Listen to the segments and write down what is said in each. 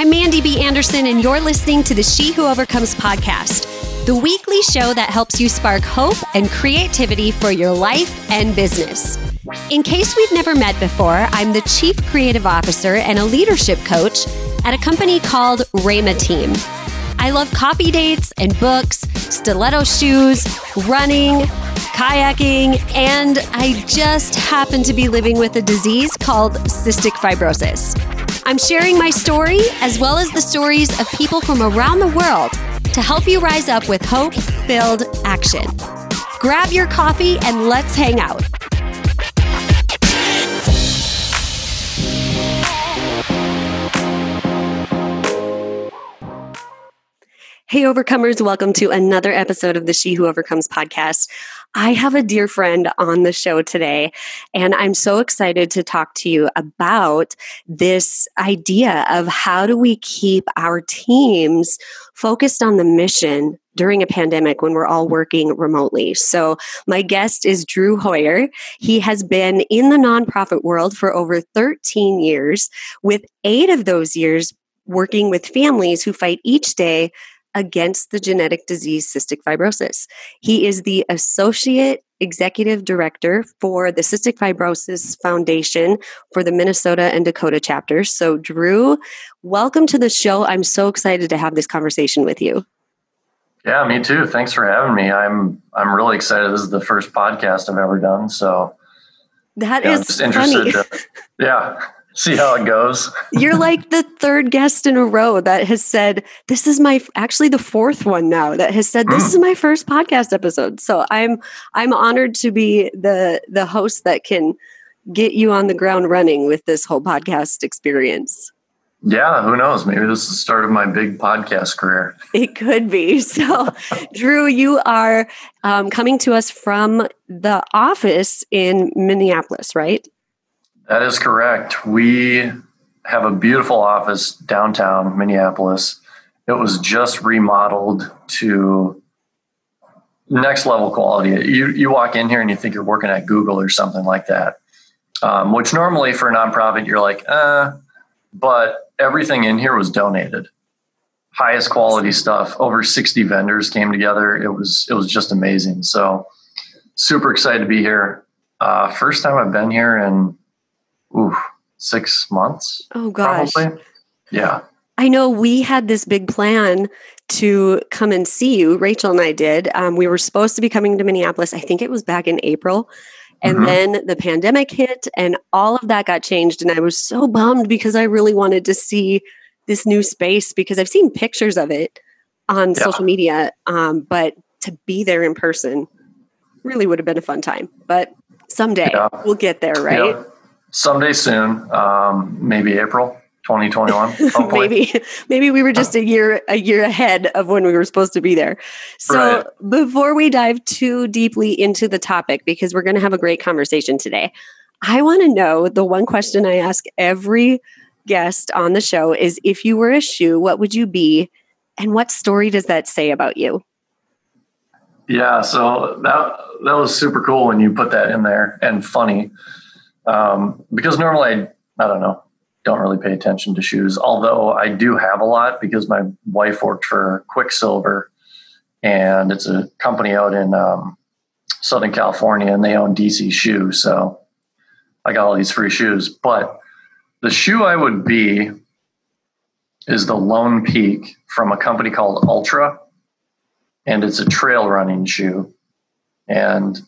I'm Mandy B. Anderson, and you're listening to the She Who Overcomes podcast, the weekly show that helps you spark hope and creativity for your life and business. In case we've never met before, I'm the Chief Creative Officer and a leadership coach at a company called Rhema Team. I love coffee dates and books, stiletto shoes, running, kayaking, and I just happen to be living with a disease called cystic fibrosis. I'm sharing my story as well as the stories of people from around the world to help you rise up with hope filled action. Grab your coffee and let's hang out. Hey, overcomers, welcome to another episode of the She Who Overcomes podcast. I have a dear friend on the show today, and I'm so excited to talk to you about this idea of how do we keep our teams focused on the mission during a pandemic when we're all working remotely. So, my guest is Drew Hoyer. He has been in the nonprofit world for over 13 years, with eight of those years working with families who fight each day against the genetic disease cystic fibrosis. He is the Associate Executive Director for the Cystic Fibrosis Foundation for the Minnesota and Dakota chapters. So, Drew, welcome to the show. I'm so excited to have this conversation with you. Yeah, me too. Thanks for having me. I'm I'm really excited. This is the first podcast I've ever done. So that yeah, is just interested. To, yeah, see how it goes. You're like the third guest in a row that has said, This is my actually the fourth one now that has said this mm. is my first podcast episode. So I'm I'm honored to be the the host that can get you on the ground running with this whole podcast experience. Yeah, who knows? Maybe this is the start of my big podcast career. It could be. So, Drew, you are um, coming to us from the office in Minneapolis, right? That is correct. We have a beautiful office downtown Minneapolis. It was just remodeled to next level quality. You you walk in here and you think you're working at Google or something like that. Um, which normally for a nonprofit you're like, uh, but everything in here was donated. Highest quality stuff. Over 60 vendors came together. It was it was just amazing. So super excited to be here. Uh, first time I've been here in ooh, six months. Oh gosh. Probably. Yeah. I know we had this big plan to come and see you. Rachel and I did. Um, we were supposed to be coming to Minneapolis. I think it was back in April. And mm-hmm. then the pandemic hit and all of that got changed. And I was so bummed because I really wanted to see this new space because I've seen pictures of it on yeah. social media. Um, but to be there in person really would have been a fun time. But someday yeah. we'll get there, right? Yeah someday soon, um, maybe April 2021. maybe maybe we were just a year a year ahead of when we were supposed to be there. So right. before we dive too deeply into the topic, because we're going to have a great conversation today, I want to know the one question I ask every guest on the show is if you were a shoe, what would you be, and what story does that say about you? Yeah, so that that was super cool when you put that in there and funny um, because normally I, I don't know, don't really pay attention to shoes. Although I do have a lot because my wife worked for Quiksilver, and it's a company out in um, Southern California, and they own DC shoes. So I got all these free shoes. But the shoe I would be is the Lone Peak from a company called Altra, and it's a trail running shoe. And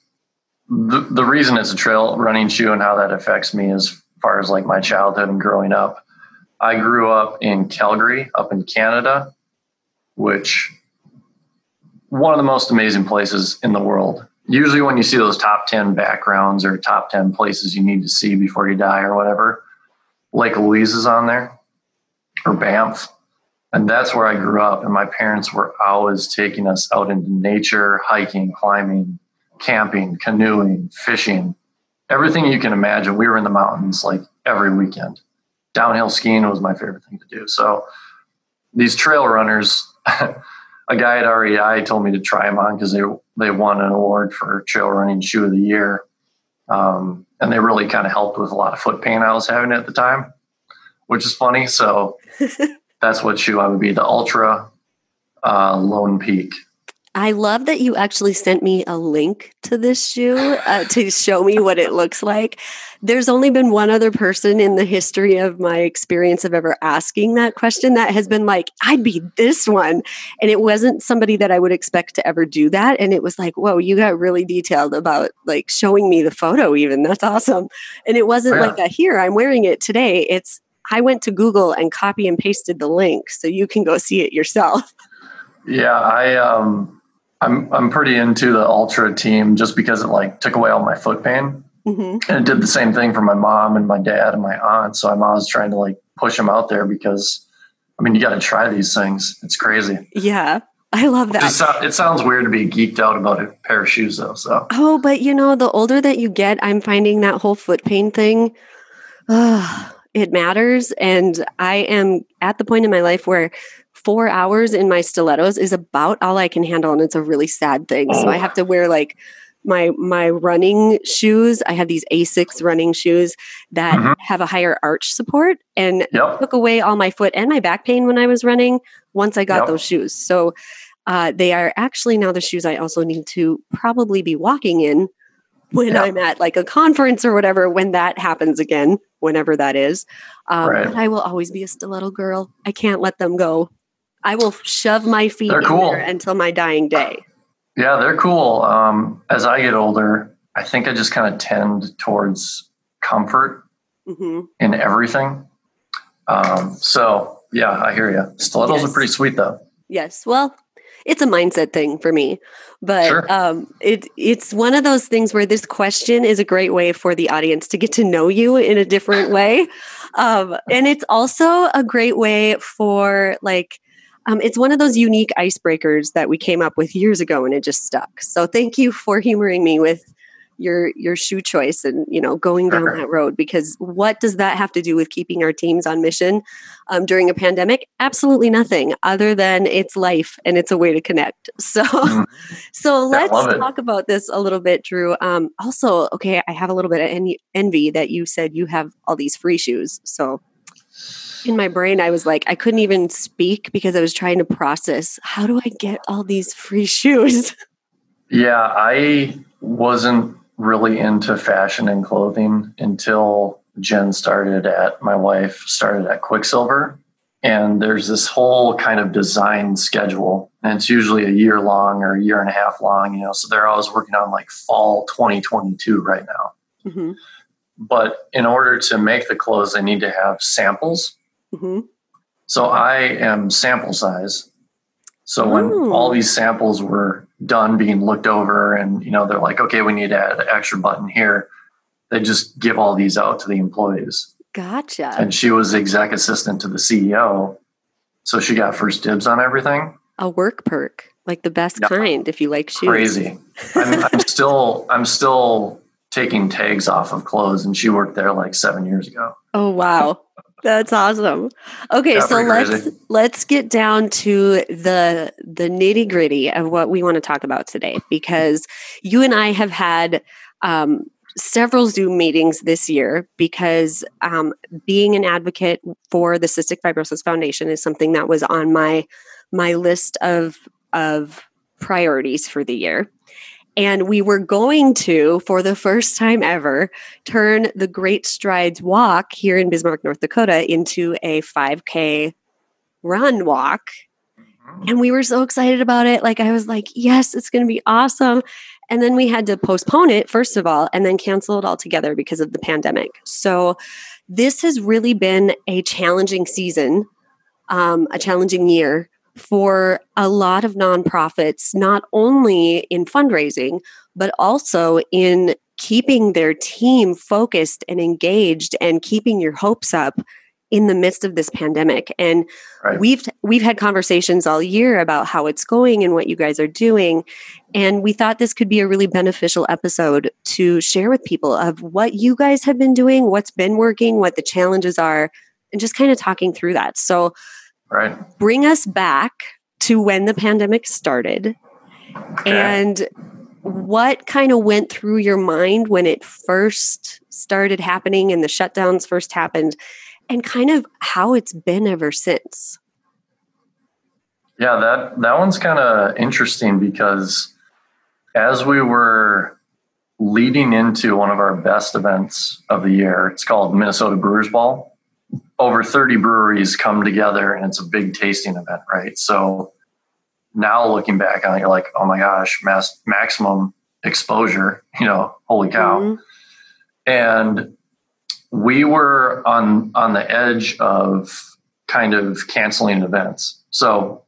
the, the reason it's a trail running shoe and how that affects me as far as like my childhood and growing up. I grew up in Calgary, up in Canada, which one of the most amazing places in the world. Usually, when you see those top 10 backgrounds or top 10 places you need to see before you die or whatever, Lake Louise is on there or Banff. And that's where I grew up. And my parents were always taking us out into nature, hiking, climbing, camping, canoeing, fishing, everything you can imagine. We were in the mountains like every weekend. Downhill skiing was my favorite thing to do. So these trail runners, a guy at REI told me to try them on because they they won an award for trail running shoe of the year, um, and they really kind of helped with a lot of foot pain I was having at the time, which is funny. So that's what shoe I would be the Altra uh, Lone Peak. I love that you actually sent me a link to this shoe uh, to show me what it looks like. There's only been one other person in the history of my experience of ever asking that question that has been like, I'd be this one. And it wasn't somebody that I would expect to ever do that. And it was like, whoa, you got really detailed about like showing me the photo, even. That's awesome. And it wasn't yeah. like a here, I'm wearing it today. It's, I went to Google and copy and pasted the link so you can go see it yourself. Yeah, I um I'm I'm pretty into the Altra team just because it like took away all my foot pain. Mm-hmm. And it did the same thing for my mom and my dad and my aunt. So I'm always trying to like push them out there because I mean you got to try these things. It's crazy. Yeah. I love that. It, it, sounds weird to be geeked out about a pair of shoes, though. So. Oh, but you know, the older that you get, I'm finding that whole foot pain thing. Uh, it matters, and I am at the point in my life where four hours in my stilettos is about all I can handle, and it's a really sad thing. Oh. So I have to wear like my my running shoes. I have these Asics running shoes that mm-hmm. have a higher arch support, and yep. took away all my foot and my back pain when I was running. Once I got yep. those shoes, so uh, they are actually now the shoes I also need to probably be walking in when yeah. I'm at like a conference or whatever, when that happens again, whenever that is. Um, right. But I will always be a stiletto girl. I can't let them go. I will shove my feet they're cool. until my dying day. Yeah, they're cool. Um, as I get older, I think I just kind of tend towards comfort mm-hmm. in everything. Um, so yeah, I hear you. Stilettos yes. are pretty sweet though. Yes. Well, it's a mindset thing for me, but sure. um, it it's one of those things where this question is a great way for the audience to get to know you in a different way, um, and it's also a great way for like um, it's one of those unique icebreakers that we came up with years ago and it just stuck. So thank you for humoring me with your your shoe choice and you know going down that road because what does that have to do with keeping our teams on mission um, during a pandemic? Absolutely nothing other than it's life and it's a way to connect. So mm. so let's talk about this a little bit drew. Um, also okay i have a little bit of envy that you said you have all these free shoes. So in my brain, I was like, I couldn't even speak because I was trying to process how do I get all these free shoes? Yeah, I wasn't really into fashion and clothing until Jen started at my wife started at Quiksilver. And there's this whole kind of design schedule, and it's usually a year long or a year and a half long, you know. So they're always working on like fall 2022 right now. Mm-hmm. But in order to make the clothes, they need to have samples Mm-hmm. So I am sample size. So when Ooh. all these samples were done being looked over and you know they're like, okay, we need to add an extra button here, they just give all these out to the employees. Gotcha. And she was the exec assistant to the CEO. So she got first dibs on everything. A work perk, like the best yep. kind if you like shoes. Crazy. I'm, I'm still I'm still taking tags off of clothes and she worked there like seven years ago. Oh wow. That's awesome. Okay, so let's crazy. let's get down to the the nitty gritty of what we want to talk about today because you and I have had um, several Zoom meetings this year because um, being an advocate for the Cystic Fibrosis Foundation is something that was on my my list of of priorities for the year. And we were going to, for the first time ever, turn the Great Strides Walk here in Bismarck, North Dakota, into a 5K run walk. Mm-hmm. And we were so excited about it. Like, I was like, yes, it's going to be awesome. And then we had to postpone it, first of all, and then cancel it altogether because of the pandemic. So, this has really been a challenging season, um, a challenging year for a lot of nonprofits, not only in fundraising, but also in keeping their team focused and engaged and keeping your hopes up in the midst of this pandemic. And right. we've we've had conversations all year about how it's going and what you guys are doing. And we thought this could be a really beneficial episode to share with people of what you guys have been doing what's been working what the challenges are and just kind of talking through that. So Right. Bring us back to when the pandemic started okay. and what kind of went through your mind when it first started happening and the shutdowns first happened and kind of how it's been ever since. Yeah, that that one's kind of interesting because as we were leading into one of our best events of the year, it's called Minnesota Brewers Ball. Over 30 breweries come together and it's a big tasting event, right? So now looking back on it, you're like, oh my gosh, mass, maximum exposure, you know, holy cow. Mm-hmm. And we were on on the edge of kind of canceling events. So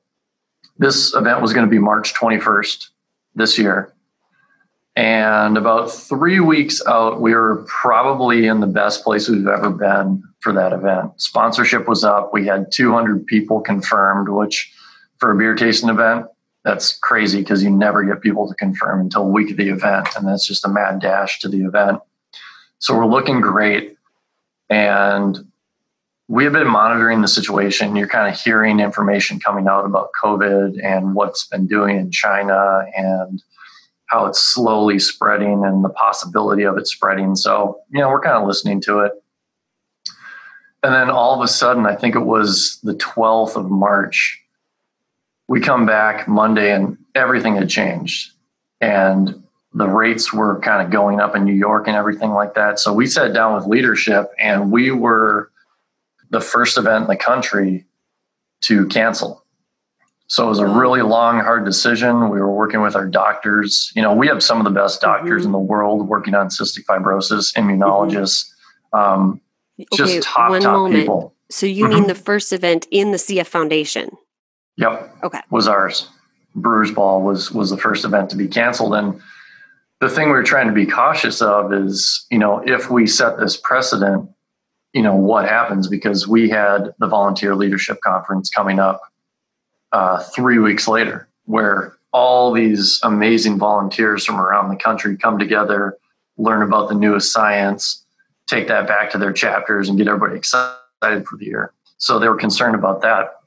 this event was going to be March 21st this year. And about three weeks out, we were probably in the best place we've ever been for that event. Sponsorship was up. We had 200 people confirmed, which for a beer tasting event, that's crazy because you never get people to confirm until week of the event. And that's just a mad dash to the event. So we're looking great. And we have been monitoring the situation. You're kind of hearing information coming out about COVID and what's been doing in China and how it's slowly spreading and the possibility of it spreading. So, you know, we're kind of listening to it. And then all of a sudden, I think it was the 12th of March, we come back Monday and everything had changed. And the rates were kind of going up in New York and everything like that. So we sat down with leadership and we were the first event in the country to cancel. So it was a really long, hard decision. We were working with our doctors. You know, we have some of the best doctors mm-hmm. in the world working on cystic fibrosis, immunologists, mm-hmm. um, okay, just top, top moment. people. So you mm-hmm. mean the first event in the CF Foundation? Yep. Okay. Was ours. Brewers Ball was was the first event to be canceled. And the thing we were trying to be cautious of is, you know, if we set this precedent, you know what happens because we had the volunteer leadership conference coming up uh, three weeks later where all these amazing volunteers from around the country come together learn about the newest science take that back to their chapters and get everybody excited for the year. So they were concerned about that.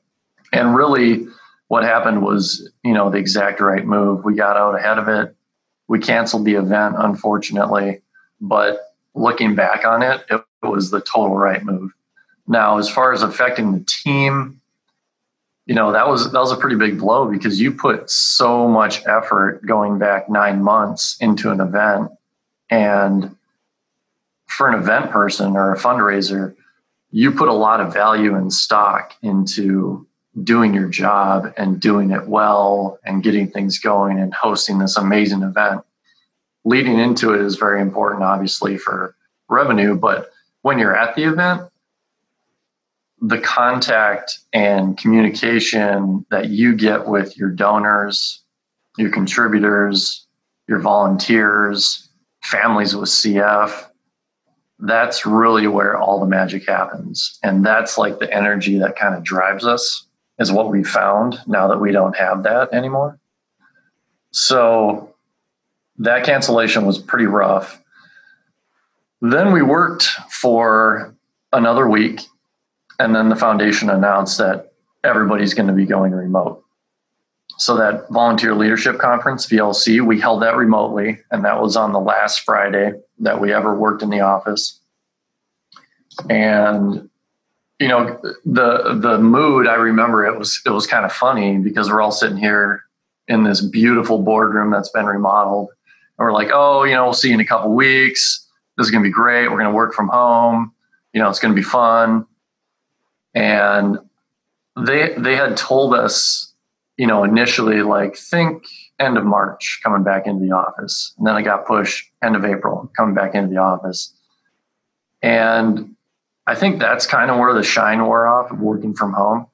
And really what happened was you know the exact right move. We got out ahead of it. We canceled the event unfortunately. But looking back on it, it was the total right move. Now, as far as affecting the team, you know that was that was a pretty big blow because you put so much effort going back nine months into an event, and for an event person or a fundraiser, you put a lot of value and stock into doing your job and doing it well and getting things going and hosting this amazing event leading into it is very important, obviously, for revenue. But when you're at the event, the contact and communication that you get with your donors, your contributors, your volunteers, families with CF, that's really where all the magic happens. And that's like the energy that kind of drives us, is what we found now that we don't have that anymore. So that cancellation was pretty rough. Then we worked for another week, and then the foundation announced that everybody's going to be going remote. So that volunteer leadership conference, VLC, we held that remotely, and that was on the last Friday that we ever worked in the office. And you know the the mood, I remember it was it was kind of funny because we're all sitting here in this beautiful boardroom that's been remodeled, and we're like, oh, you know, we'll see you in a couple weeks. This is going to be great. We're going to work from home. You know, it's going to be fun. And they they had told us, you know, initially like think end of March coming back into the office, and then I got pushed end of April coming back into the office. And I think that's kind of where the shine wore off of working from home.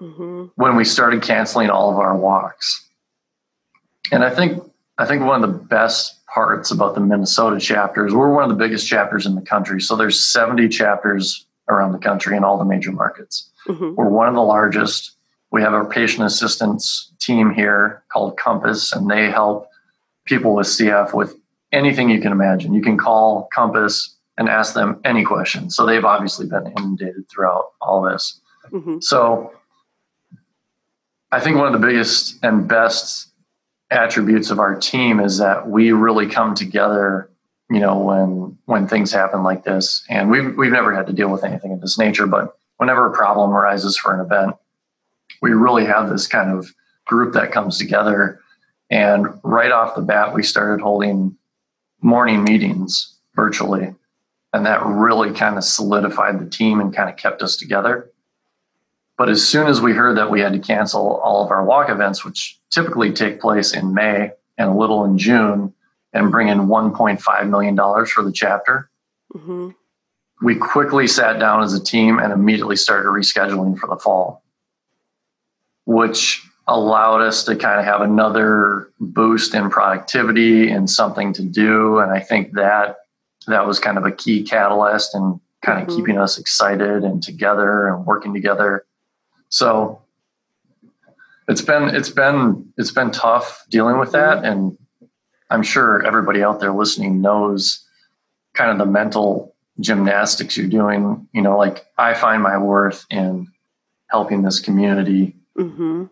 Mm-hmm. When we started canceling all of our walks. And I think I think one of the best parts about the Minnesota chapters, we're one of the biggest chapters in the country. So there's 70 chapters around the country in all the major markets. Mm-hmm. We're one of the largest. We have our patient assistance team here called Compass, and they help people with CF with anything you can imagine. You can call Compass and ask them any question. So they've obviously been inundated throughout all this. Mm-hmm. So I think one of the biggest and best attributes of our team is that we really come together you know when when things happen like this and we've we've never had to deal with anything of this nature but whenever a problem arises for an event we really have this kind of group that comes together. And right off the bat, we started holding morning meetings virtually. And that really kind of solidified the team and kind of kept us together. But as soon as we heard that we had to cancel all of our walk events, which typically take place in May and a little in June, and bring in $1.5 million for the chapter, mm-hmm. we quickly sat down as a team and immediately started rescheduling for the fall, which allowed us to kind of have another boost in productivity and something to do. And I think that that was kind of a key catalyst and kind of mm-hmm. keeping us excited and together and working together. So it's been it's been it's been tough dealing with that and I'm sure everybody out there listening knows kind of the mental gymnastics you're doing. You know, like I find my worth in helping this community mm-hmm.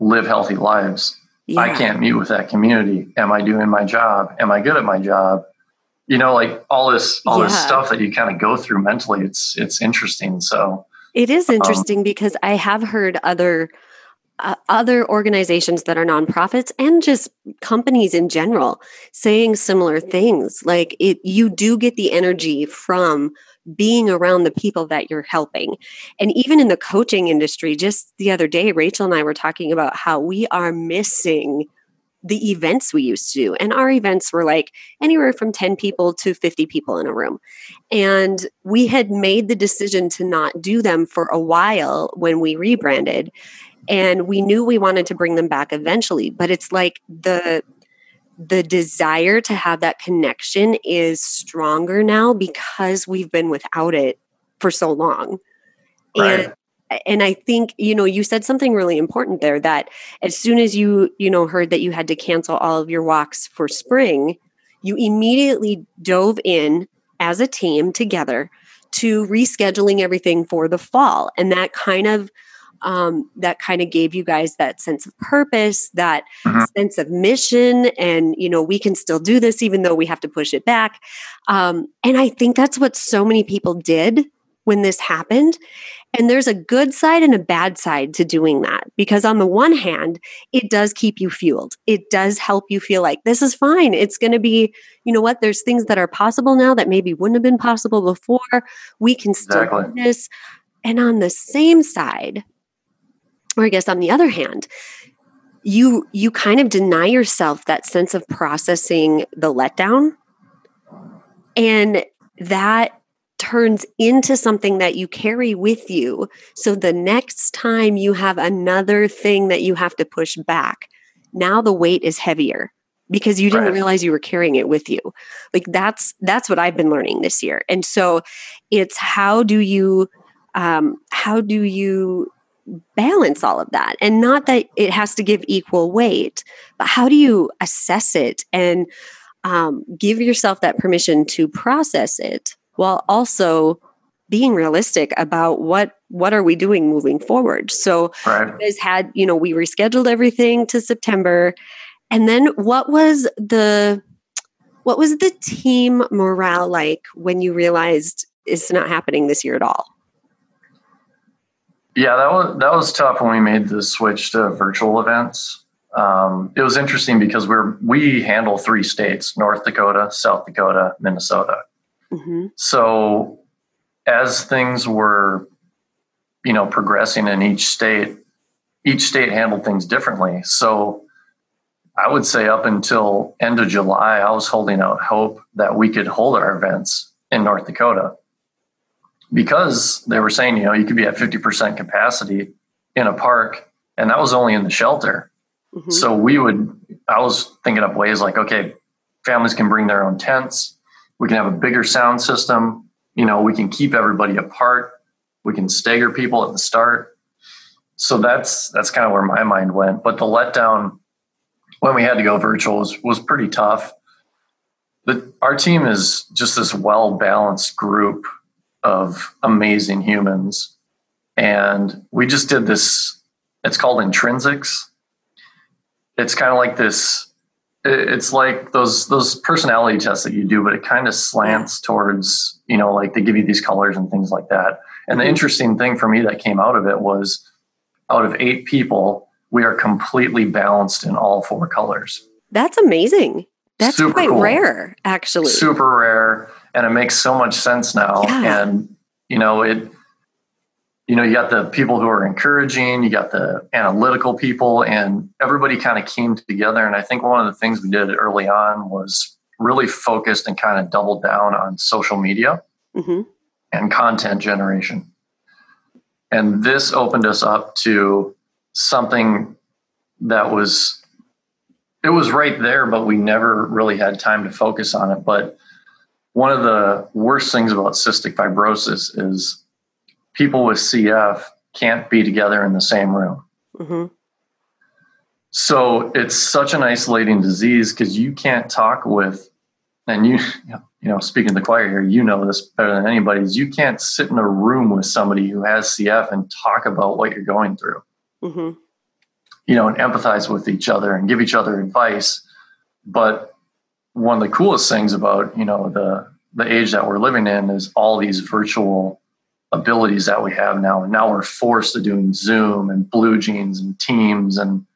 live healthy lives. Yeah. I can't meet with that community. Am I doing my job? Am I good at my job? You know, like all this all yeah. this stuff that you kind of go through mentally. It's it's interesting. So it is um, interesting um, because I have heard other uh, other organizations that are nonprofits and just companies in general saying similar things. Like it you do get the energy from being around the people that you're helping. And even in the coaching industry just the other day Rachel and I were talking about how we are missing the events we used to do. And our events were like anywhere from 10 people to 50 people in a room. And we had made the decision to not do them for a while when we rebranded and we knew we wanted to bring them back eventually but it's like the the desire to have that connection is stronger now because we've been without it for so long right. and and i think you know you said something really important there that as soon as you you know heard that you had to cancel all of your walks for spring you immediately dove in as a team together to rescheduling everything for the fall and that kind of um, that kind of gave you guys that sense of purpose, that uh-huh. sense of mission, and you know we can still do this even though we have to push it back. Um, and I think that's what so many people did when this happened. And there's a good side and a bad side to doing that because, on the one hand, it does keep you fueled. It does help you feel like this is fine. It's going to be, you know what, there's things that are possible now that maybe wouldn't have been possible before. We can still exactly. do this. And on the same side, or I guess on the other hand, you you kind of deny yourself that sense of processing the letdown. And that turns into something that you carry with you. So the next time you have another thing that you have to push back now the weight is heavier because you didn't right. realize you were carrying it with you. Like that's that's what i've been learning this year. And so it's how do you um, how do you balance all of that. And not that it has to give equal weight but how do you assess it and um, give yourself that permission to process it while also being realistic about what what are we doing moving forward? So right. you guys had you know we rescheduled everything to september. And then what was the what was the team morale like when you realized it's not happening this year at all yeah, that was that was tough when we made the switch to virtual events. Um, it was interesting because we're we handle three states: North Dakota, South Dakota, Minnesota. Mm-hmm. So as things were, you know, progressing in each state, each state handled things differently. So I would say up until end of July, I was holding out hope that we could hold our events in North Dakota because they were saying, you know, you could be at 50% capacity in a park, and that was only in the shelter. Mm-hmm. So we would, I was thinking of ways like, okay, families can bring their own tents. We can have a bigger sound system. You know, we can keep everybody apart. We can stagger people at the start. So that's that's kind of where my mind went. But the letdown when we had to go virtual was was pretty tough. But our team is just this well balanced group of amazing humans. And we just did this, it's called intrinsics. It's kind of like this, it's like those those personality tests that you do, but it kind of slants towards, you know, like they give you these colors and things like that. And the interesting thing for me that came out of it was out of eight people, we are completely balanced in all four colors. That's amazing. That's Super quite cool. rare, actually. Super rare. And it makes so much sense now. Yeah. And, you know, it, you know, you got the people who are encouraging, you got the analytical people, and everybody kind of came together. And I think one of the things we did early on was really focused and kind of doubled down on social media mm-hmm. and content generation. And this opened us up to something that was, it was right there, but we never really had time to focus on it. But one of the worst things about cystic fibrosis is people with CF can't be together in the same room. Mm-hmm. So it's such an isolating disease because you can't talk with, and you, you know, speaking to the choir here, you know this better than anybody, is you can't sit in a room with somebody who has CF and talk about what you're going through. Mm-hmm. You know, and empathize with each other and give each other advice. But one of the coolest things about, you know, the the age that we're living in is all these virtual abilities that we have now. And now we're forced to doing Zoom and BlueJeans and Teams and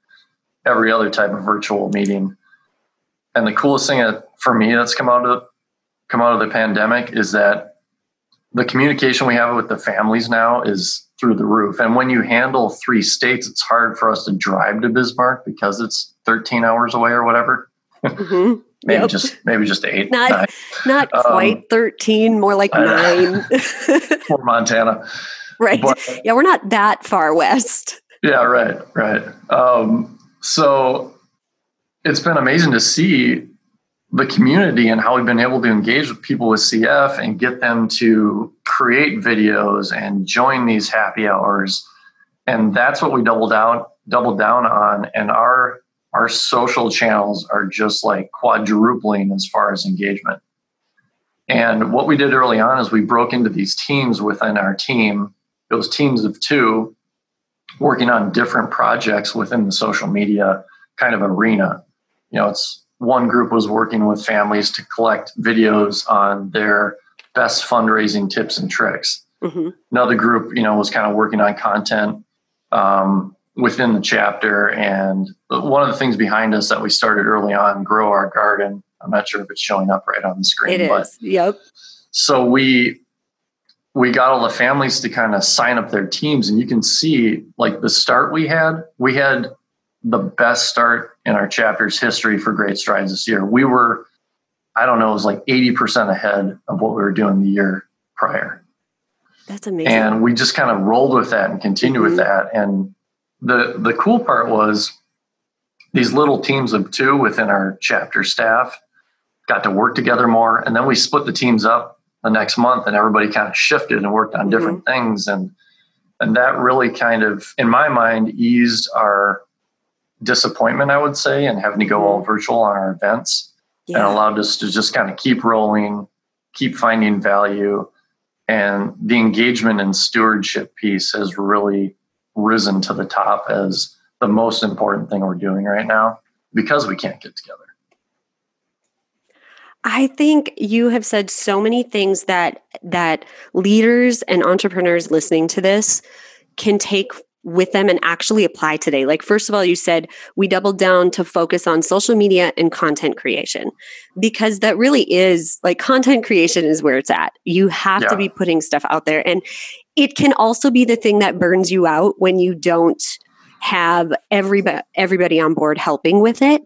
every other type of virtual meeting. And the coolest thing that, for me that's come out of come out of the pandemic is that the communication we have with the families now is through the roof. And when you handle three states, it's hard for us to drive to Bismarck because it's 13 hours away or whatever. Mm-hmm. Maybe just maybe just eight. Not nine. not um, quite um, 13, more like nine. for Montana. Right. But, yeah, we're not that far west. Yeah, right, right. Um, so it's been amazing to see the community and how we've been able to engage with people with CF and get them to create videos and join these happy hours. And that's what we doubled down doubled down on. And our our social channels are just like quadrupling as far as engagement. And what we did early on is we broke into these teams within our team. Was teams of two working on different projects within the social media kind of arena. You know, it's one group was working with families to collect videos on their best fundraising tips and tricks. Mm-hmm. Another group, you know, was kind of working on content um, within the chapter. And one of the things behind us that we started early on, grow our garden. I'm not sure if it's showing up right on the screen. It but is. Yep. So we we got all the families to kind of sign up their teams, and you can see like the start we had. We had the best start in our chapter's history for Great Strides this year. We were, I don't know, it was like 80% ahead of what we were doing the year prior. That's amazing. And we just kind of rolled with that and continued mm-hmm. with that. And the the cool part was these little teams of two within our chapter staff got to work together more and then we split the teams up the next month and everybody kind of shifted and worked on different mm-hmm. things and and that really kind of in my mind eased our disappointment i would say and having to go all mm-hmm. virtual on our events yeah. and allowed us to just kind of keep rolling keep finding value and the engagement and stewardship piece has really risen to the top as the most important thing we're doing right now because we can't get together. I think you have said so many things that that leaders and entrepreneurs listening to this can take with them and actually apply today. Like first of all you said we doubled down to focus on social media and content creation because that really is like content creation is where it's at. You have yeah. to be putting stuff out there and it can also be the thing that burns you out when you don't have everybody everybody on board helping with it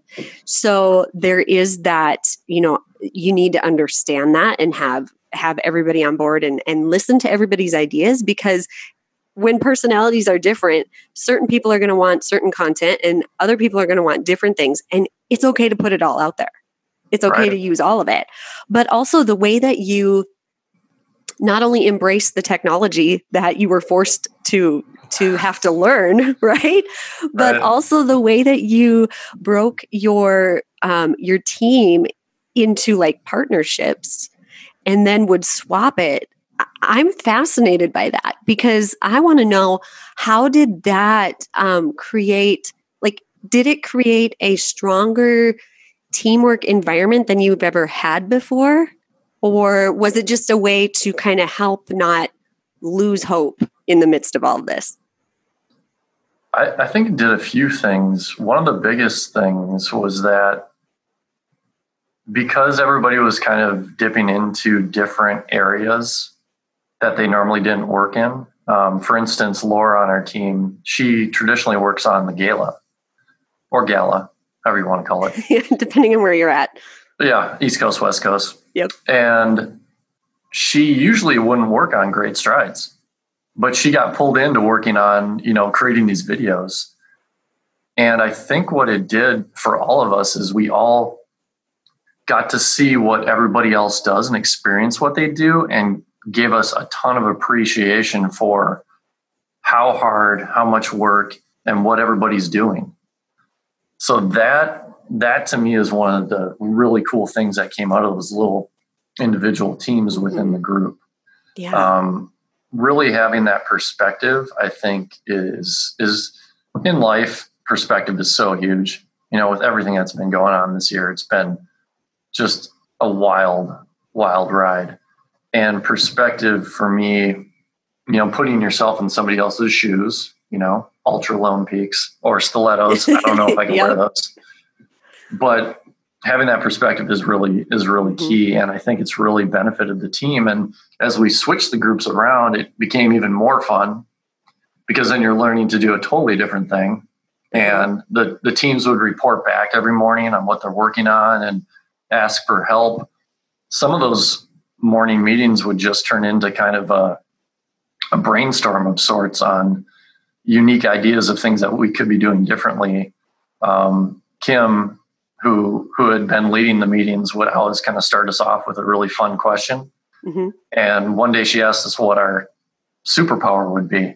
so there is that you know you need to understand that and have have everybody on board and and listen to everybody's ideas because when personalities are different certain people are going to want certain content and other people are going to want different things and it's okay to put it all out there it's okay right. to use all of it but also the way that you not only embrace the technology that you were forced to to have to learn right but right. also the way that you broke your um, your team into like partnerships and then would swap it i'm fascinated by that because i want to know how did that um, create like did it create a stronger teamwork environment than you've ever had before or was it just a way to kind of help not lose hope in the midst of all of this? I, I think it did a few things. One of the biggest things was that because everybody was kind of dipping into different areas that they normally didn't work in. Um, for instance, Laura on our team, she traditionally works on the gala or gala, however you want to call it. Depending on where you're at. Yeah, East Coast, West Coast. Yep. And she usually wouldn't work on great strides, but she got pulled into working on, you know, creating these videos. And I think what it did for all of us is we all got to see what everybody else does and experience what they do and gave us a ton of appreciation for how hard, how much work, and what everybody's doing. So that that to me is one of the really cool things that came out of those little individual teams within the group. Yeah. Um, really having that perspective, I think, is is in life. Perspective is so huge. You know, with everything that's been going on this year, it's been just a wild, wild ride. And perspective for me, you know, putting yourself in somebody else's shoes, you know, Altra Lone Peaks or stilettos. I don't know if I can yep. wear those. But having that perspective is really is really mm-hmm. key and i think it's really benefited the team and as we switched the groups around it became even more fun because then you're learning to do a totally different thing and the the teams would report back every morning on what they're working on and ask for help. Some of those morning meetings would just turn into kind of a, a brainstorm of sorts on unique ideas of things that we could be doing differently. Um, Kim, who who had been leading the meetings, would always kind of start us off with a really fun question. Mm-hmm. And one day she asked us what our superpower would be.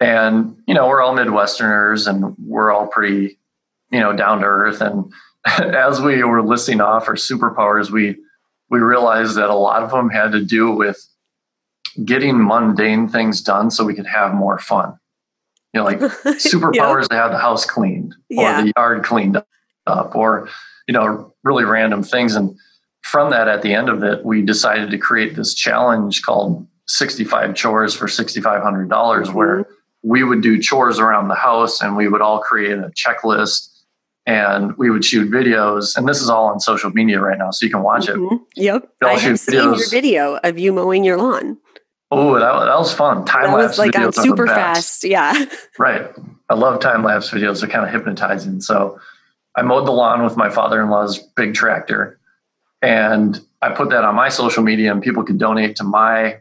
And you know, we're all Midwesterners, and we're all pretty, you know, down to earth. And as we were listing off our superpowers, we we realized that a lot of them had to do with getting mundane things done so we could have more fun. You know, like superpowers yep. to have the house cleaned or yeah. the yard cleaned up or, you know, really random things. And from that, at the end of it, we decided to create this challenge called 65 chores for $6,500, mm-hmm. where we would do chores around the house and we would all create a checklist and we would shoot videos. And this is all on social media right now, so you can watch mm-hmm. it. Yep, I have seen your video of you mowing your lawn. Oh, that, that was fun. Time lapse like videos super fast. Yeah. Right. I love time lapse videos. They're kind of hypnotizing. So I mowed the lawn with my father in law's big tractor, and I put that on my social media, and people could donate to my,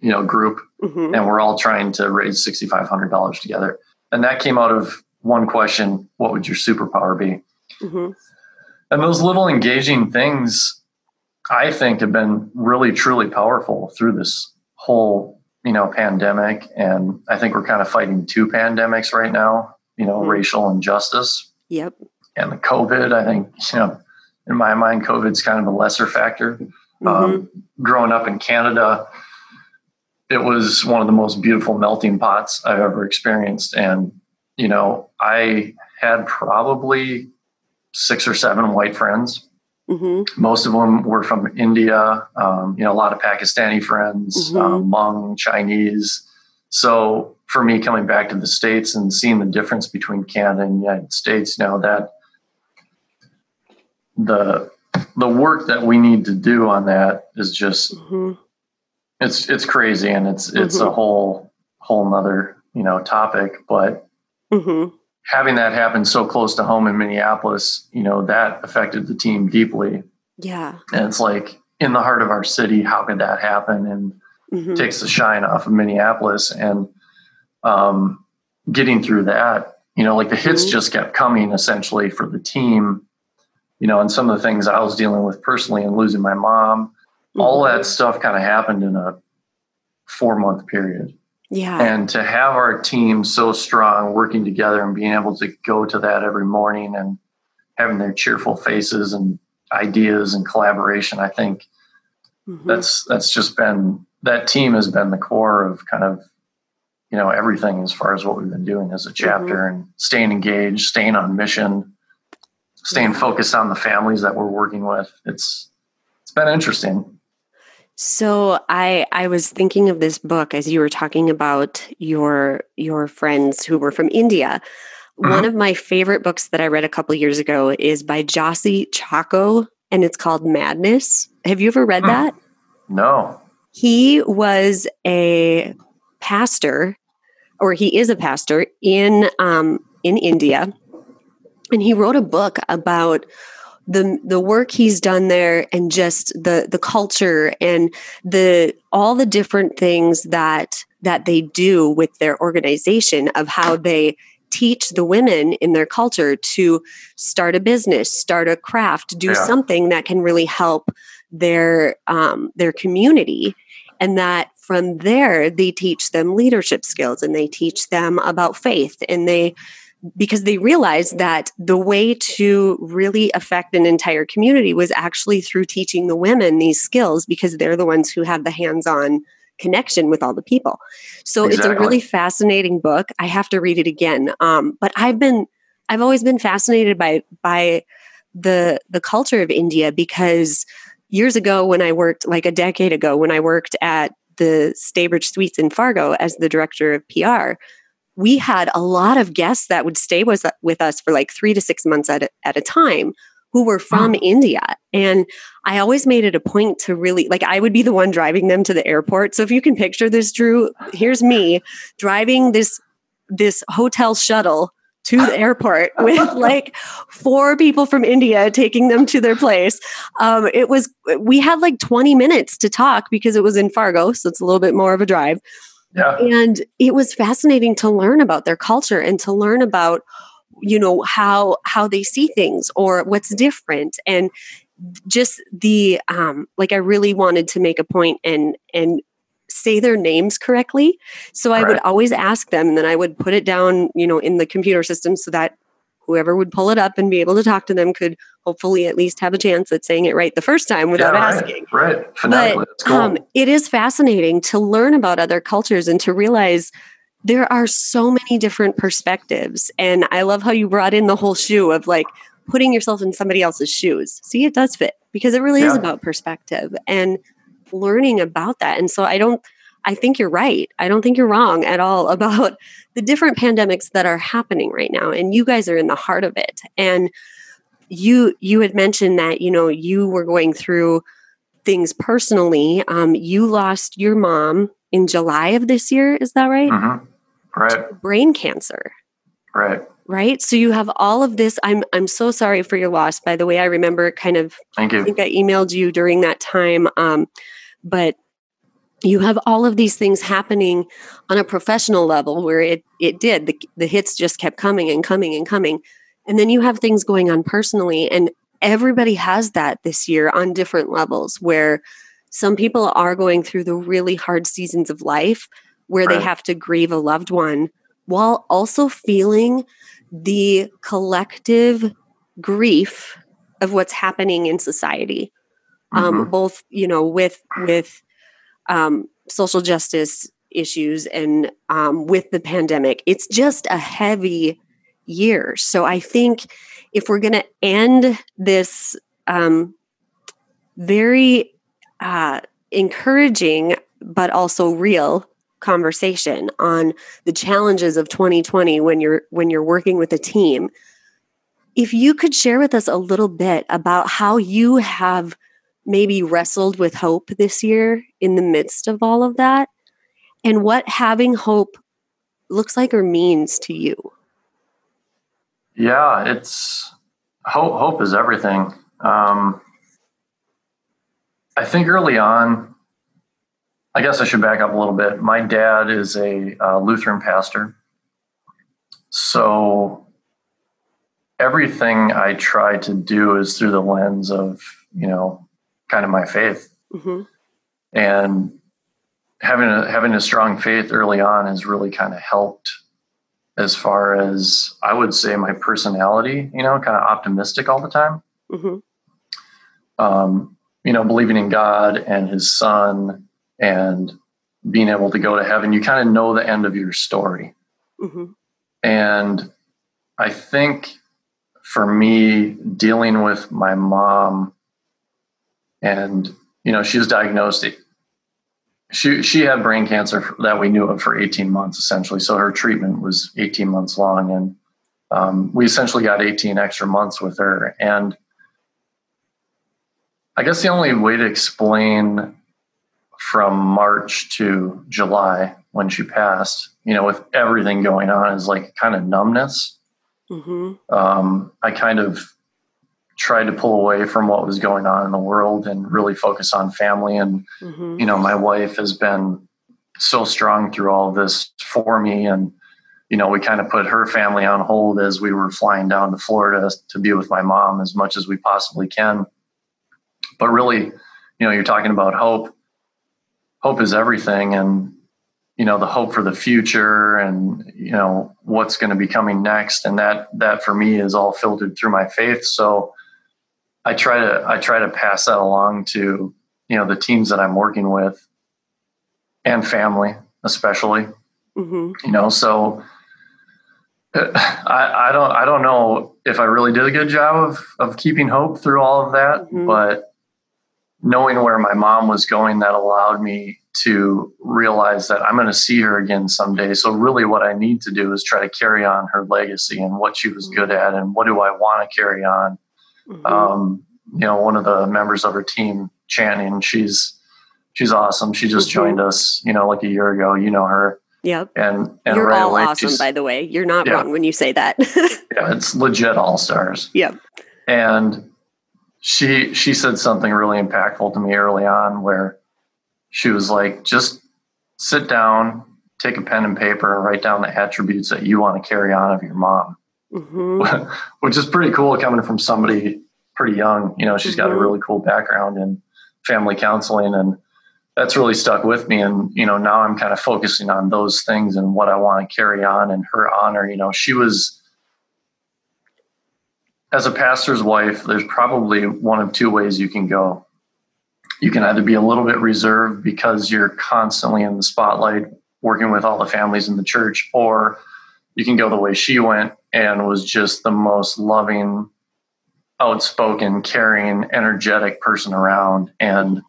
you know, group, mm-hmm. and we're all trying to raise sixty five hundred dollars together. And that came out of one question what would your superpower be mm-hmm. and those little engaging things i think have been really truly powerful through this whole you know pandemic and i think we're kind of fighting two pandemics right now you know mm-hmm. racial injustice yep and the covid i think you know in my mind covid's kind of a lesser factor mm-hmm. um, growing up in canada it was one of the most beautiful melting pots i've ever experienced and you know, I had probably six or seven white friends. Mm-hmm. Most of them were from India, um, you know, a lot of Pakistani friends, mm-hmm. um, Hmong, Chinese. So for me, coming back to the States and seeing the difference between Canada and the United States, you know, that the the work that we need to do on that is just mm-hmm. it's it's crazy and it's it's a mm-hmm. whole whole nother you know topic but Mm-hmm. Having that happen so close to home in Minneapolis, you know, that affected the team deeply. Yeah. And it's like in the heart of our city, how could that happen? And mm-hmm. takes the shine off of Minneapolis. And um, getting through that, you know, like the hits mm-hmm. just kept coming essentially for the team, you know, and some of the things I was dealing with personally and losing my mom, all mm-hmm. that stuff kind of happened in a four month period. Yeah. And to have our team so strong working together and being able to go to that every morning and having their cheerful faces and ideas and collaboration, I think mm-hmm. that's that's just been that team has been the core of kind of you know everything as far as what we've been doing as a chapter mm-hmm. and staying engaged, staying on mission, staying yeah. focused on the families that we're working with. It's it's been interesting. So I I was thinking of this book as you were talking about your your friends who were from India. Mm-hmm. One of my favorite books that I read a couple years ago is by Jossi Chacko and it's called Madness. Have you ever read hmm. that? No. He was a pastor or he is a pastor in um, in India and he wrote a book about the the work he's done there and just the the culture and the all the different things that that they do with their organization of how they teach the women in their culture to start a business start a craft do yeah. something that can really help their um, their community and that from there they teach them leadership skills and they teach them about faith and they because they realized that the way to really affect an entire community was actually through teaching the women these skills because they're the ones who have the hands-on connection with all the people. So exactly. it's a really fascinating book. I have to read it again. Um, but i've been i've always been fascinated by by the the culture of india because years ago when i worked like a decade ago when i worked at the staybridge suites in fargo as the director of pr we had a lot of guests that would stay with, with us for like three to six months at a, at a time who were from India. And I always made it a point to really, like, I would be the one driving them to the airport. So if you can picture this, Drew, here's me driving this this hotel shuttle to the airport with like four people from India taking them to their place. Um, it was, we had like 20 minutes to talk because it was in Fargo. So it's a little bit more of a drive. Yeah. And it was fascinating to learn about their culture and to learn about you know how how they see things or what's different and just the um like I really wanted to make a point and and say their names correctly. So I would always ask them and then I would put it down, you know, in the computer system so that whoever would pull it up and be able to talk to them could hopefully at least have a chance at saying it right the first time without yeah, right, asking. Right. Phonetically, but, cool. um, it is fascinating to learn about other cultures and to realize there are so many different perspectives. And I love how you brought in the whole shoe of like putting yourself in somebody else's shoes. See, it does fit because it really yeah. is about perspective and learning about that. And so I don't I think you're right. I don't think you're wrong at all about the different pandemics that are happening right now and you guys are in the heart of it. And you you had mentioned that, you know, you were going through things personally. Um, you lost your mom in July of this year, is that right? Mm-hmm. Right. Brain cancer. Right. Right. So you have all of this. I'm I'm so sorry for your loss. By the way, I remember kind of Thank you. I think I emailed you during that time. Um, but you have all of these things happening on a professional level where it it did the, the hits just kept coming and coming and coming and then you have things going on personally and everybody has that this year on different levels where some people are going through the really hard seasons of life where right. they have to grieve a loved one while also feeling the collective grief of what's happening in society um, mm-hmm. um, both you know with with um, social justice issues and um, with the pandemic. It's just a heavy year. So I think if we're going to end this um, very uh, encouraging but also real conversation on the challenges of 2020 when you're when you're working with a team if you could share with us a little bit about how you have maybe wrestled with hope this year in the midst of all of that and what having hope looks like or means to you. Yeah, it's hope. Hope is everything. Um, I think early on, I guess I should back up a little bit. My dad is a uh, Lutheran pastor, so everything I try to do is through the lens of you know kind of my faith. Mm-hmm. And having a having a strong faith early on has really kind of helped as far as I would say my personality, you know, kind of optimistic all the time. Mm-hmm. Um, you know, believing in God and his son and being able to go to heaven, you kind of know the end of your story. Mm-hmm. And I think for me, dealing with my mom and you know she was diagnosed she she had brain cancer that we knew of for 18 months essentially. So her treatment was 18 months long, and um, we essentially got 18 extra months with her. And I guess the only way to explain from March to July when she passed, you know, with everything going on, is like kind of numbness. Mm-hmm. Um, I kind of tried to pull away from what was going on in the world and really focus on family. And, mm-hmm. you know, my wife has been so strong through all this for me. And, you know, we kind of put her family on hold as we were flying down to Florida to be with my mom as much as we possibly can. But really, you know, you're talking about hope. Hope is everything. And, you know, the hope for the future and, you know, what's going to be coming next. And that, that for me is all filtered through my faith. So, I try to I try to pass that along to you know the teams that I'm working with and family especially. Mm-hmm. You know, so I, I don't I don't know if I really did a good job of of keeping hope through all of that, mm-hmm. but knowing where my mom was going, that allowed me to realize that I'm going to see her again someday. So really, what I need to do is try to carry on her legacy and what she was mm-hmm. good at, and what do I want to carry on Mm-hmm. Um, you know, one of the members of her team, Channing, she's she's awesome. She just mm-hmm. joined us, you know, like a year ago. You know her. Yep. And, and you're right all awesome, by the way. You're not yeah. wrong when you say that. yeah, it's legit all stars. Yep. And she she said something really impactful to me early on where she was like, just sit down, take a pen and paper, and write down the attributes that you want to carry on of your mom mm-hmm. which is pretty cool coming from somebody pretty young. You know, she's got mm-hmm. a really cool background in family counseling and that's really stuck with me. And, you know, now I'm kind of focusing on those things and what I want to carry on in her honor. You know, she was, as a pastor's wife, there's probably one of two ways you can go. You can either be a little bit reserved because you're constantly in the spotlight working with all the families in the church, or you can go the way she went and was just the most loving, outspoken, caring, energetic person around. And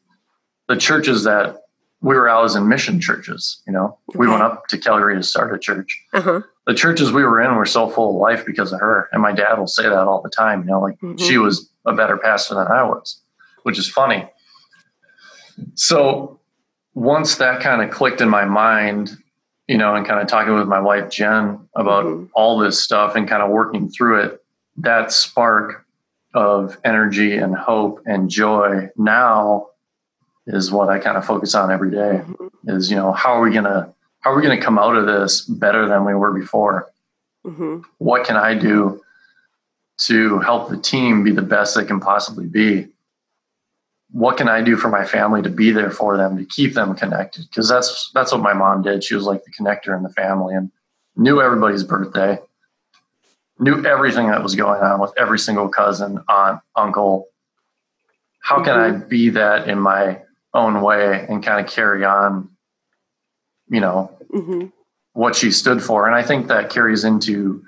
the churches that we were as in mission churches, you know, okay. we went up to Calgary to start a church. Uh-huh. The churches we were in were so full of life because of her. And my dad will say that all the time, you know, like mm-hmm. she was a better pastor than I was, which is funny. So once that kind of clicked in my mind, you know, and kind of talking with my wife, Jen, about mm-hmm. all this stuff and kind of working through it, that spark of energy and hope and joy now is what I kind of focus on every day mm-hmm. is, you know, how are we going to, how are we going to come out of this better than we were before? Mm-hmm. What can I do to help the team be the best they can possibly be? What can I do for my family to be there for them to keep them connected? Because that's that's what my mom did. She was like the connector in the family and knew everybody's birthday, knew everything that was going on with every single cousin, aunt, uncle. How can mm-hmm. I be that in my own way and kind of carry on, you know, mm-hmm. what she stood for? And I think that carries into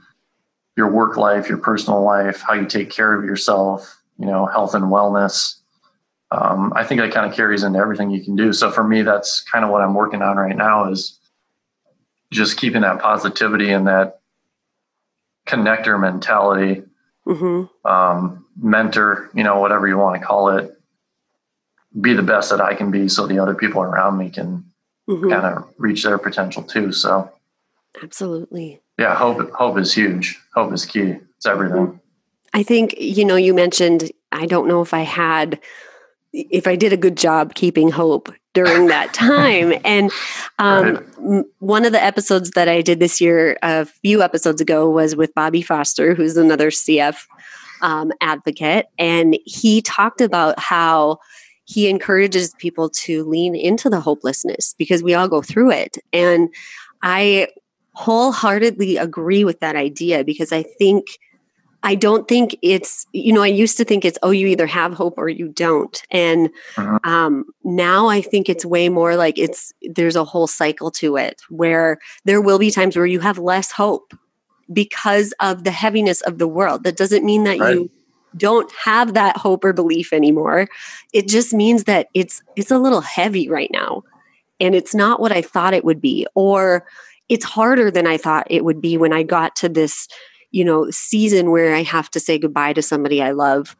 your work life, your personal life, how you take care of yourself, you know, health and wellness um, I think that kind of carries into everything you can do. So for me, that's kind of what I'm working on right now is just keeping that positivity and that connector mentality, mm-hmm. um, mentor, you know, whatever you want to call it, be the best that I can be so the other people around me can mm-hmm. kind of reach their potential too. So absolutely. Yeah. Hope, hope is huge. Hope is key. It's everything. Mm-hmm. I think, you know, you mentioned, I don't know if I had if I did a good job keeping hope during that time. and um, right. one of the episodes that I did this year, a few episodes ago, was with Bobby Foster, who's another CF um, advocate. And he talked about how he encourages people to lean into the hopelessness because we all go through it. And I wholeheartedly agree with that idea because I think I don't think it's, you know, I used to think it's, oh, you either have hope or you don't. And uh-huh. um, now I think it's way more like it's, there's a whole cycle to it where there will be times where you have less hope because of the heaviness of the world. That doesn't mean that right. you don't have that hope or belief anymore. It just means that it's, it's a little heavy right now. and it's not what I thought it would be, or it's harder than I thought it would be when I got to this, you know, season where I have to say goodbye to somebody I love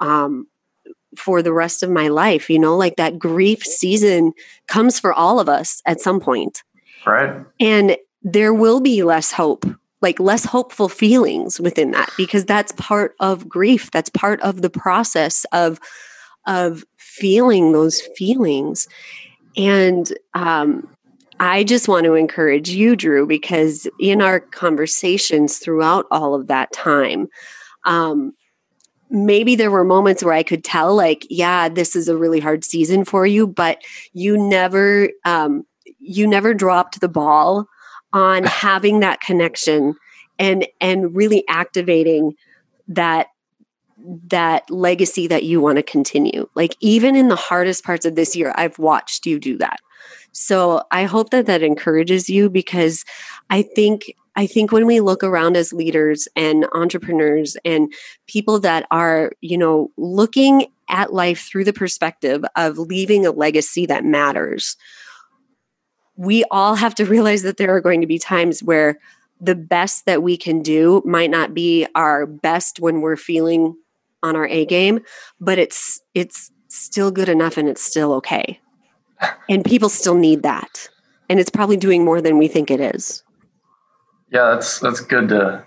um, for the rest of my life. You know, like that grief season comes for all of us at some point. Right. And there will be less hope, like less hopeful feelings within that because that's part of grief. That's part of the process of of feeling those feelings. And um, I just want to encourage you, Drew, because in our conversations throughout all of that time, um, maybe there were moments where I could tell, like, yeah, this is a really hard season for you, but you never, um, you never dropped the ball on having that connection and and really activating that that legacy that you want to continue. Like even in the hardest parts of this year, I've watched you do that. So I hope that that encourages you because I think I think when we look around as leaders and entrepreneurs and people that are, you know, looking at life through the perspective of leaving a legacy that matters, we all have to realize that there are going to be times where the best that we can do might not be our best when we're feeling on our A game, but it's it's still good enough and it's still okay. And people still need that. And it's probably doing more than we think it is. Yeah, that's that's good to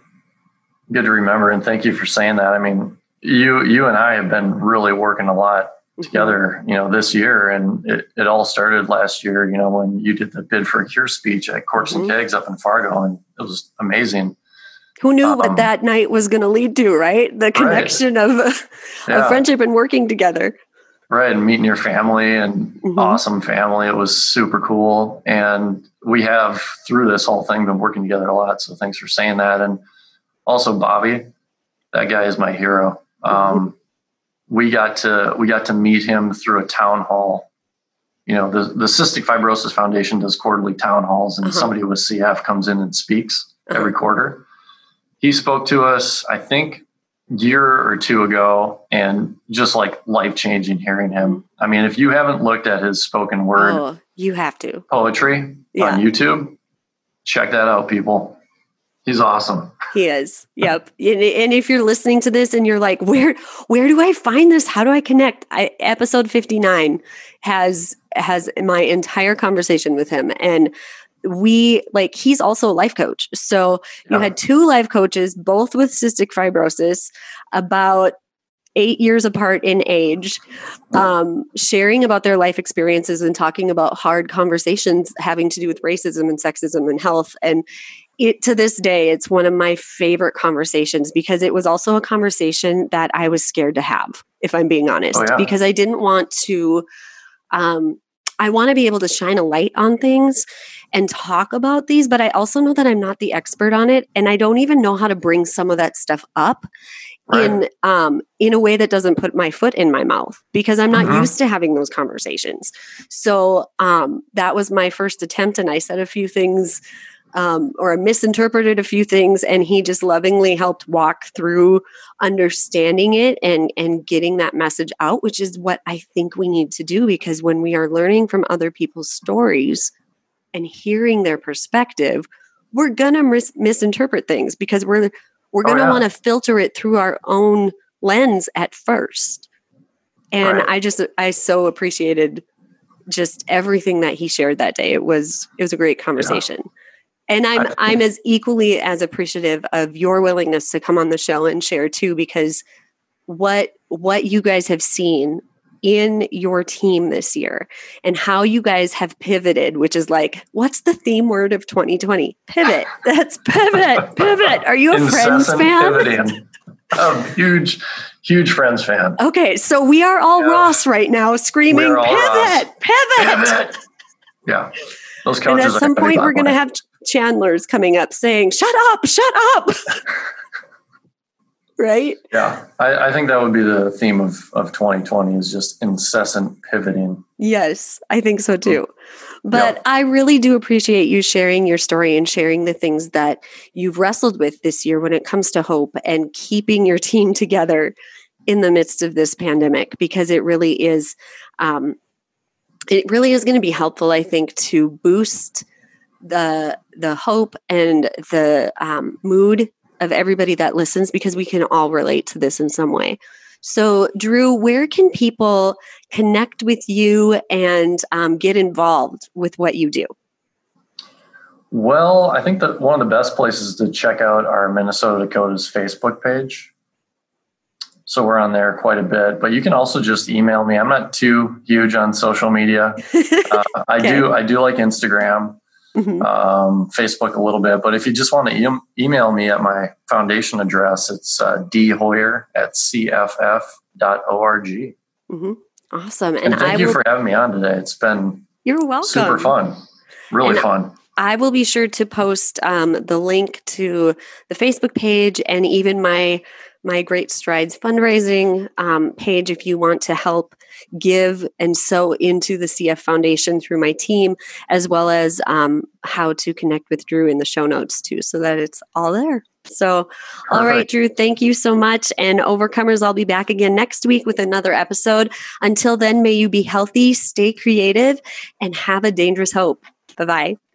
good to remember and thank you for saying that. I mean, you you and I have been really working a lot mm-hmm. together, you know, this year and it, it all started last year, you know, when you did the bid for a cure speech at Corks mm-hmm. and Kegs up in Fargo and it was amazing. Who knew um, what that night was going to lead to, right? The connection right. of, yeah. of friendship and working together. Right. And meeting your family and mm-hmm. awesome family. It was super cool. And we have, through this whole thing, been working together a lot. So thanks for saying that. And also, Bobby, that guy is my hero. Mm-hmm. Um, we got to we got to meet him through a town hall. You know, the, the Cystic Fibrosis Foundation does quarterly town halls, and uh-huh. somebody with CF comes in and speaks uh-huh. every quarter he spoke to us, I think, year or two ago, and just like life changing hearing him. I mean, if you haven't looked at his spoken word, oh, you have to poetry yeah. on YouTube. Check that out, people. He's awesome. He is. Yep. and, and, if you're listening to this and you're like, where where do I find this? How do I connect? I, episode 59 has has my entire conversation with him and we like he's also a life coach. So you had two life coaches, both with cystic fibrosis, about eight years apart in age, um, sharing about their life experiences and talking about hard conversations having to do with racism and sexism and health. And it to this day, it's one of my favorite conversations because it was also a conversation that I was scared to have, if I'm being honest, oh, yeah. because I didn't want to. Um, I want to be able to shine a light on things and talk about these, but I also know that I'm not the expert on it and I don't even know how to bring some of that stuff up right. in um in a way that doesn't put my foot in my mouth because I'm not mm-hmm. used to having those conversations. So um that was my first attempt and I said a few things um, or I misinterpreted a few things, and he just lovingly helped walk through understanding it and and getting that message out, which is what I think we need to do because when we are learning from other people's stories, and hearing their perspective, we're gonna mis- misinterpret things because we're we're gonna oh, yeah. want to filter it through our own lens at first. And right. I just I so appreciated just everything that he shared that day. It was it was a great conversation. Yeah. And I'm I'm as equally as appreciative of your willingness to come on the show and share too because what what you guys have seen in your team this year and how you guys have pivoted, which is like, what's the theme word of 2020? Pivot. That's pivot. Pivot. Are you a Friends fan? Pivoting. Um, huge, huge Friends fan. Okay, so we are all yeah. Ross right now, screaming, "Pivot! Pivot! Pivot!" Yeah, those coaches. And at some point, we're going to have Chandler's coming up saying, "Shut up! Shut up!" right? Yeah, I, I, think that would be the theme of, of 2020 is just incessant pivoting. Yes, I think so too. But yep. I really do appreciate you sharing your story and sharing the things that you've wrestled with this year when it comes to hope and keeping your team together in the midst of this pandemic because it really is um, it really is going to be helpful, I think, to boost the the hope and the um, mood of everybody that listens because we can all relate to this in some way. So, Drew, where can people connect with you and um, get involved with what you do? Well, I think that one of the best places to check out our Minnesota Dakotas Facebook page. So we're on there quite a bit, but you can also just email me. I'm not too huge on social media. Uh, I okay. do I do like Instagram, mm-hmm. um, Facebook a little bit, but if you just want to e- email me at my foundation address, it's uh, dhoyer at cff.org. Mm-hmm. Awesome. And, and thank I you will... for having me on today. It's been you're welcome. Super fun. Really and fun. I will be sure to post um, the link to the Facebook page and even my my Great Strides fundraising um, page if you want to help give and sow into the CF Foundation through my team, as well as um, how to connect with Drew in the show notes too, so that it's all there. So, Perfect. all right, Drew, thank you so much. And Overcomers, I'll be back again next week with another episode. Until then, may you be healthy, stay creative, and have a dangerous hope. Bye bye.